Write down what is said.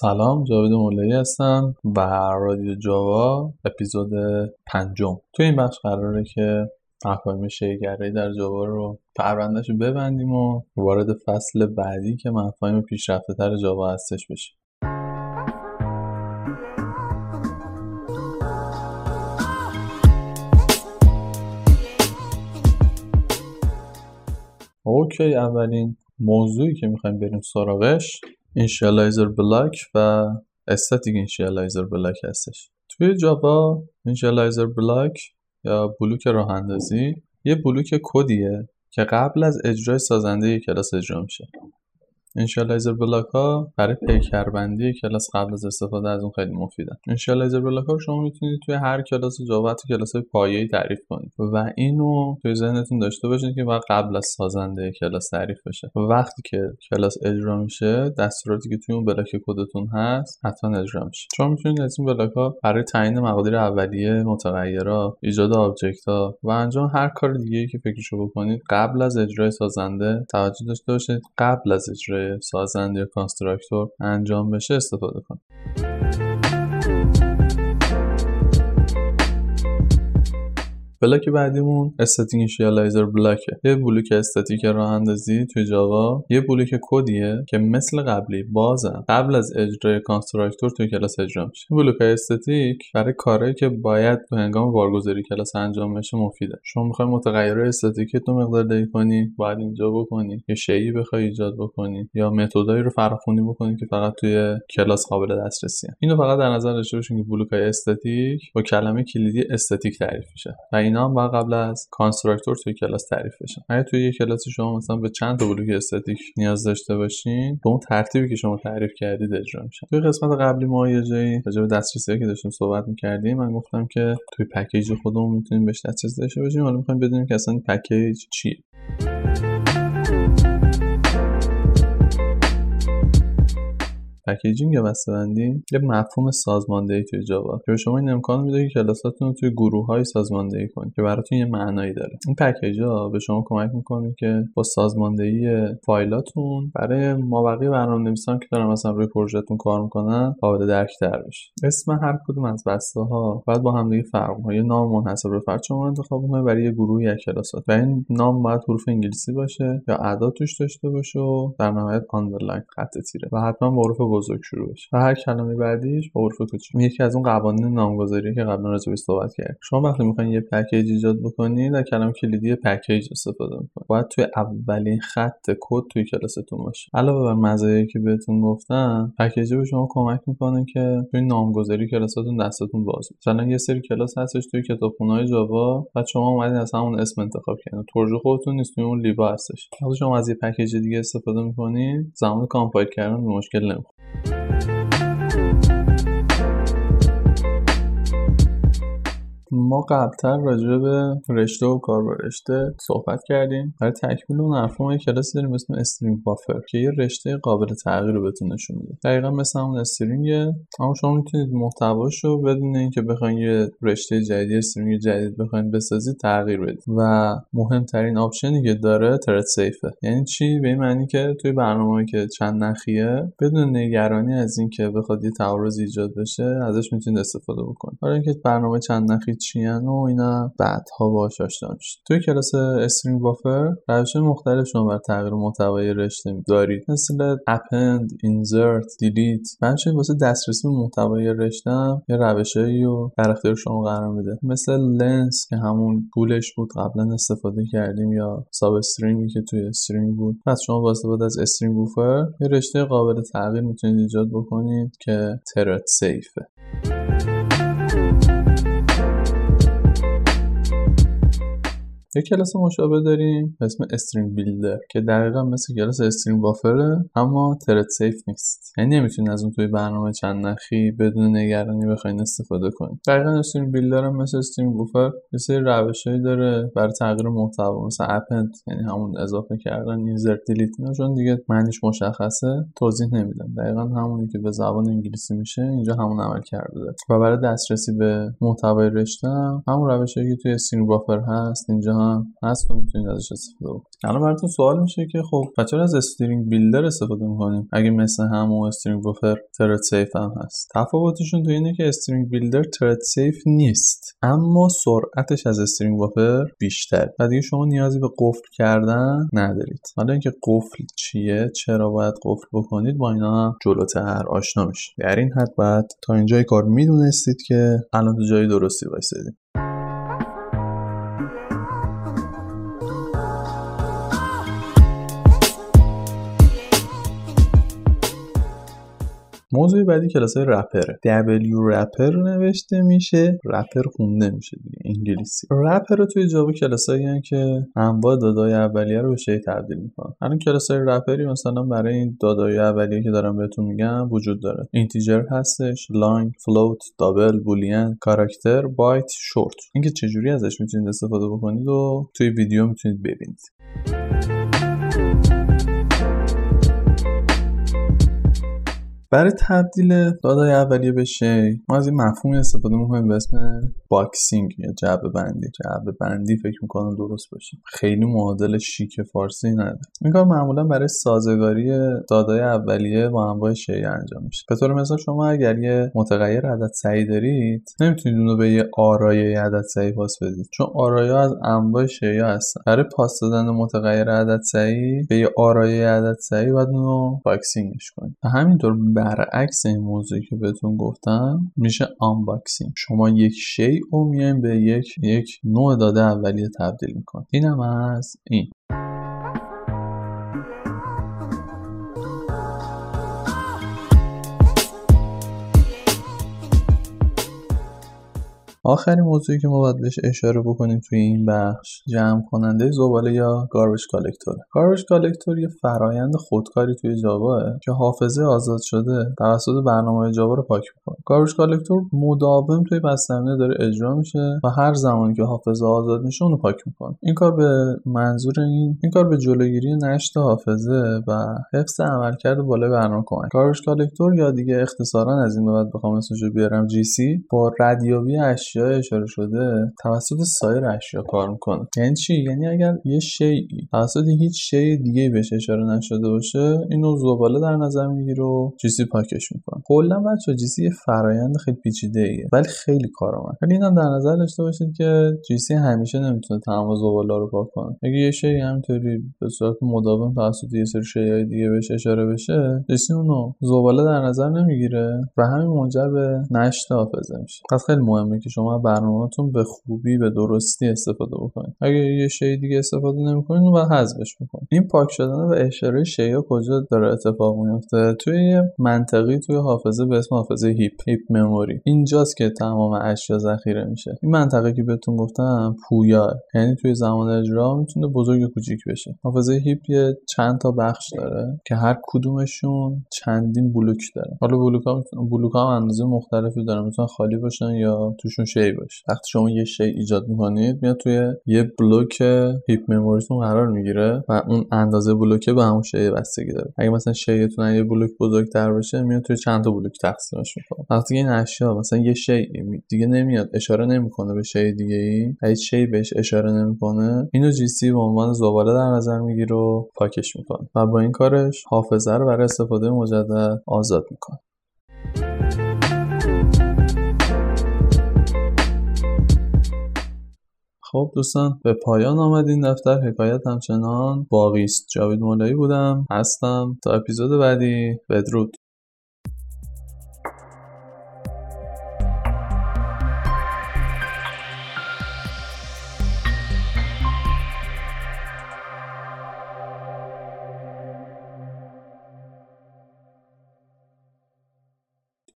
سلام جاوید مولایی هستم و رادیو جاوا اپیزود پنجم. توی این بخش قراره که مفاهیم شیگره در جاوا رو پروندهش رو ببندیم و وارد فصل بعدی که مفاهیم پیشرفته تر جاوا هستش بشیم. اوکی اولین موضوعی که می‌خوایم بریم سراغش initializer block و static initializer block هستش. توی جاوا initializer block یا بلوک راه اندازی یه بلوک کدیه که قبل از اجرای سازنده کلاس اجرا میشه. initializer block ها برای پیکربندی کلاس قبل از استفاده از اون خیلی مفیدن initializer block ها شما می‌تونید توی هر کلاس جاوا تو کلاس های پایه‌ای تعریف کنید. و اینو توی ذهنتون داشته باشید که باید قبل از سازنده کلاس تعریف بشه. وقتی که کلاس اجرا میشه دستوراتی که توی اون block کدتون هست حتما اجرا میشه. شما می‌تونید از این block ها برای تعیین مقادیر اولیه متغیرها ایجاد object ها و انجام هر کار دیگه ای که فکرشو بکنید قبل از اجرای سازنده توجه داشته باشید. قبل از اجرای سازنده یا constructor انجام بشه استفاده کنید block بعدیمون static initializer block ه. یه بلوک استاتیک راه اندازی توی جاوا یه بلوک کدیه که مثل قبلی بازم قبل از اجرای constructor توی کلاس اجرا میشه. بلوک استاتیک برای کارهایی که باید تو هنگام بارگذاری کلاس انجام بشه مفیده. شما می‌خوای متغیرهای استاتیک تو مقدار دهی کنی باید اینجا بکنی. یا شیئی بخوای ایجاد بکنی. یا متدایی رو فراخونی بکنی که فقط توی کلاس قابل دسترسی اینو فقط در نظر داشته باشین که بلوک استاتیک با کلمه کلیدی استاتیک تعریف میشه. اینا هم باید قبل از constructor توی کلاس تعریف بشن. اگه توی یک کلاس شما مثلا به چند تا بلوک استاتیک نیاز داشته باشین به اون ترتیبی که شما تعریف کردید اجرا میشن. توی قسمت قبلی ما یه جایی راجع به دسترسی که داشتیم صحبت می‌کردیم من گفتم که توی package خودمون می‌تونیم بهش دسترسی داشته باشیم. حالا می‌خوایم بدونیم که اصلا package چیه. packaging یا بسته‌بندی یه مفهوم سازماندهی توی جاوا. که به شما این امکان میده که کلاساتون رو توی گروه های سازماندهی کنید که براتون یه معنایی داره. این package ها به شما کمک می‌کنه که با سازماندهی فایلاتون برای مابقی برنامه‌نویسان که دارن مثلا روی پروژهتون کار می‌کنن قابل درک تر بشه. اسم هر کدوم از بسته ها باید با هم دیگه فرق کنه. یه نام منحصر به فرد شما انتخاب کنید برای یه گروه یا کلاسات. و این نام باید حروف انگلیسی باشه یا اعداد توش داشته باشه و در نهایت underline خط تیره. و حتما با حروف بزرگ شروع بشه. و هر کلمه بعدیش با حروف کوچیک یکی از اون قوانین نامگذاری که قبلا راجع بهش صحبت کردیم. شما وقتی می‌خواین یه package ایجاد بکنید در کلمه کلیدی package استفاده می‌کنید. باید توی اولین خط کد توی کلاستون باشه. علاوه بر مزایایی که بهتون گفتم پکیج به شما کمک می‌کنه که توی نامگذاری کلاساتون دستتون باز مثلا یه سری کلاس هستش توی کتابخونه‌های جاوا بعد شما اومدین از همون اسم انتخاب کردین. پروژه خودتون نیست توی اون لیبا هستش. وقتی شما از یه پکیج دیگه استفاده می‌کنید زمان کامپایل کردن مشکل نمی‌خوره. ما قبلتر راجع به رشته و کار با رشته صحبت کردیم. برای تکمیل اون حرف ما یه کلاسی داریم اسم string buffer که یه رشته قابل تغییر رو بهتون نشون میده. دقیقا مثل اون string اما شما می‌تونید محتواش رو بدون اینکه بخواین یه رشته جدید string جدید بخواین بسازید تغییر بدید. و مهمترین option ی که داره thread safe ه. یعنی چی؟ به این معنی که توی برنامه‌ای که چند نخیه بدون نگرانی از اینکه بخواد یه تعارض ایجاد بشه ازش می‌تونید استفاده بکنید. برای اینکه برنامه چند نخی چیان و اینا بعدها باهاش آشنا میشید توی کلاس string buffer روش مختلف شما برای تغییر محتوای رشته دارید. مثل append insert delete بنچه واسه دسترسی به محتوای رشته یه روشایی رو در اختیار شما قرار میده. مثل length که همون طولش بود قبلا استفاده کردیم یا substring ی که توی string بود. پس شما با استفاده از string buffer یه رشته قابل تغییر می‌تونید ایجاد بکنید که thread safe ه یه کلاس مشابه داریم به اسم string builder که دقیقا مثل کلاس string buffer ه اما thread safe نیست یعنی نمی‌تونید از اون توی برنامه چند نخی بدون نگرانی بخواین استفاده کنید دقیقا string builder هم مثل string buffer یه سری روشهایی داره برای تغییر محتوا مثل append یعنی همون اضافه کردن insert delete اینا. چون دیگه معنیش مشخصه توضیح نمیدم. دقیقا همونی که به زبان انگلیسی میشه اینجا همون عمل کرده. و برای دسترسی به محتوای رشته همون روشی که توی string buffer هست اینجا هم هست و می‌تونید ازش استفاده بکنید. الان براتون سوال میشه که خب بچه از string builder استفاده می‌کنیم؟ اگه مثل همون string buffer thread safe هم هست. تفاوتشون تو اینه که string builder thread safe نیست اما سرعتش از string buffer بیشتر. و دیگه شما نیازی به قفل کردن ندارید. حالا اینکه قفل چیه چرا باید قفل بکنید با اینا هم جلوتر آشنا میشه در این حد باید تا اینجای کار می‌دونستید که الان تو جای درستی وایسادید. موضوع بعدی کلاس های wrapper ه. W wrapper نوشته میشه wrapper خونده میشه دیگه انگلیسی. wrapper رو توی جاوا کلاسایی که انواع دادای اولیه رو به شی تبدیل می‌کنن. الان کلاس های wrapper ی مثلا برای این دادای اولیه که دارم بهتون میگم وجود داره. integer هستش long float double boolean character byte short. اینکه چجوری ازش می‌تونید استفاده بکنید و توی ویدیو می‌تونید ببینید. برای تبدیل دادای اولیه به شی ما از این مفهومی استفاده می‌کنیم به اسم boxing یا جعبه بندی. جعبه بندی فکر می‌کنم درست باشه. خیلی معادل شیک فارسی نداره این کار معمولا برای سازگاری دادای اولیه با انواع شی انجام میشه. به طور مثال شما اگر یه متغیر عدد صحیح دارید نمی‌تونید اون به یه آرایه عدد صحیح پاس بدید. چون آرایه از انواع شی هستن. برای پاس دادن متغیر عدد صحیح به یه آرایه عدد صحیح باید اون boxing ش کنید. همینطور برعکس این موضوعی که بهتون گفتم میشه unboxing شما یک شی رو میایم به یک یک نوع داده اولیه تبدیل می‌کنید اینم از این. آخرین موضوعی که ما باید بهش اشاره بکنیم توی این بخش جمع کننده زباله یا garbage collector garbage collector یه فرایند خودکاری توی جاواه که حافظه آزاد شده توسط برنامه جاوا رو پاک می‌کنه. garbage collector مداوم توی بسته‌بندی داره اجرا میشه و هر زمانی که حافظه آزاد میشه اونو پاک می‌کنه. این کار به منظور این این کار به جلوگیری نشت حافظه و حفظ عملکرد بالای برنامه کمک. گاربش کالکتور یا دیگه اختصارا از این به بعد بخوام اسمش بیارم جی سی با ردیابی اشیا اشاره شده توسط سایر اشیا کار می‌کنه. یعنی چی؟ یعنی اگر یه شیعی توسط هیچ شی دیگه بهش اشاره نشده باشه اینو زباله در نظر می‌گیره و جیسی پاکش می‌کنه. کلا بچه جیسی یه فرایند خیلی پیچیده ایه ولی خیلی کارآمد. ولی اینم در نظر داشته باشید که جیسی همیشه نمی‌تونه تمام زباله رو پاک کنه. اگه یه شی همینطوری به صورت مداوم توسط یه سری شیای دیگه بهش اشاره بشه جیسی اونو زباله در نظر نمی‌گیره و همین منجر به نشت حافظه میشه. پس خیلی مهمه که شما برنامهتون به خوبی به درستی استفاده بکنید. اگه یه شی دیگه استفاده نمی‌کنید بعد حذفش می‌کنید این پاک شدن و اشاره شیء کجا داره اتفاق میفته توی منطقی توی حافظه به اسم حافظه هیپ هیپ مموری. اینجاست که تمام اشیا ذخیره میشه. این منطقه که بهتون گفتم پویا یعنی توی زمان اجرا می‌تونه بزرگ و کوچیک بشه. حافظه هیپ یه چند تا بخش داره که هر کدومشون چندین بلوک داره. حالا بلوک ها بلوک ها اندازه مختلفی دارن می‌تونن خالی باشن یا توشون شی باشه وقتی شما یه شی ایجاد می‌کنید میاد توی یه بلوک هیپ مموریتون قرار می‌گیره و اون اندازه بلوکه به همون شی بستگی داره. اگه مثلا شیتون یه بلوک بزرگتر باشه میاد توی چند تا بلوک تقسیمش می‌کنه. وقتی این اشیا مثلا یه شی دیگه نمیاد اشاره نمی‌کنه به شی دیگه ای هیچ شی بهش اشاره نمی‌کنه اینو جی سی به عنوان زباله در نظر می‌گیره و پاکش می‌کنه. و با این کارش حافظه رو برای استفاده مجدد آزاد می‌کنه. خب دوستان به پایان آمد این دفتر حکایت همچنان باقی است. جاوید مولایی بودم هستم. تا اپیزود بعدی بدرود.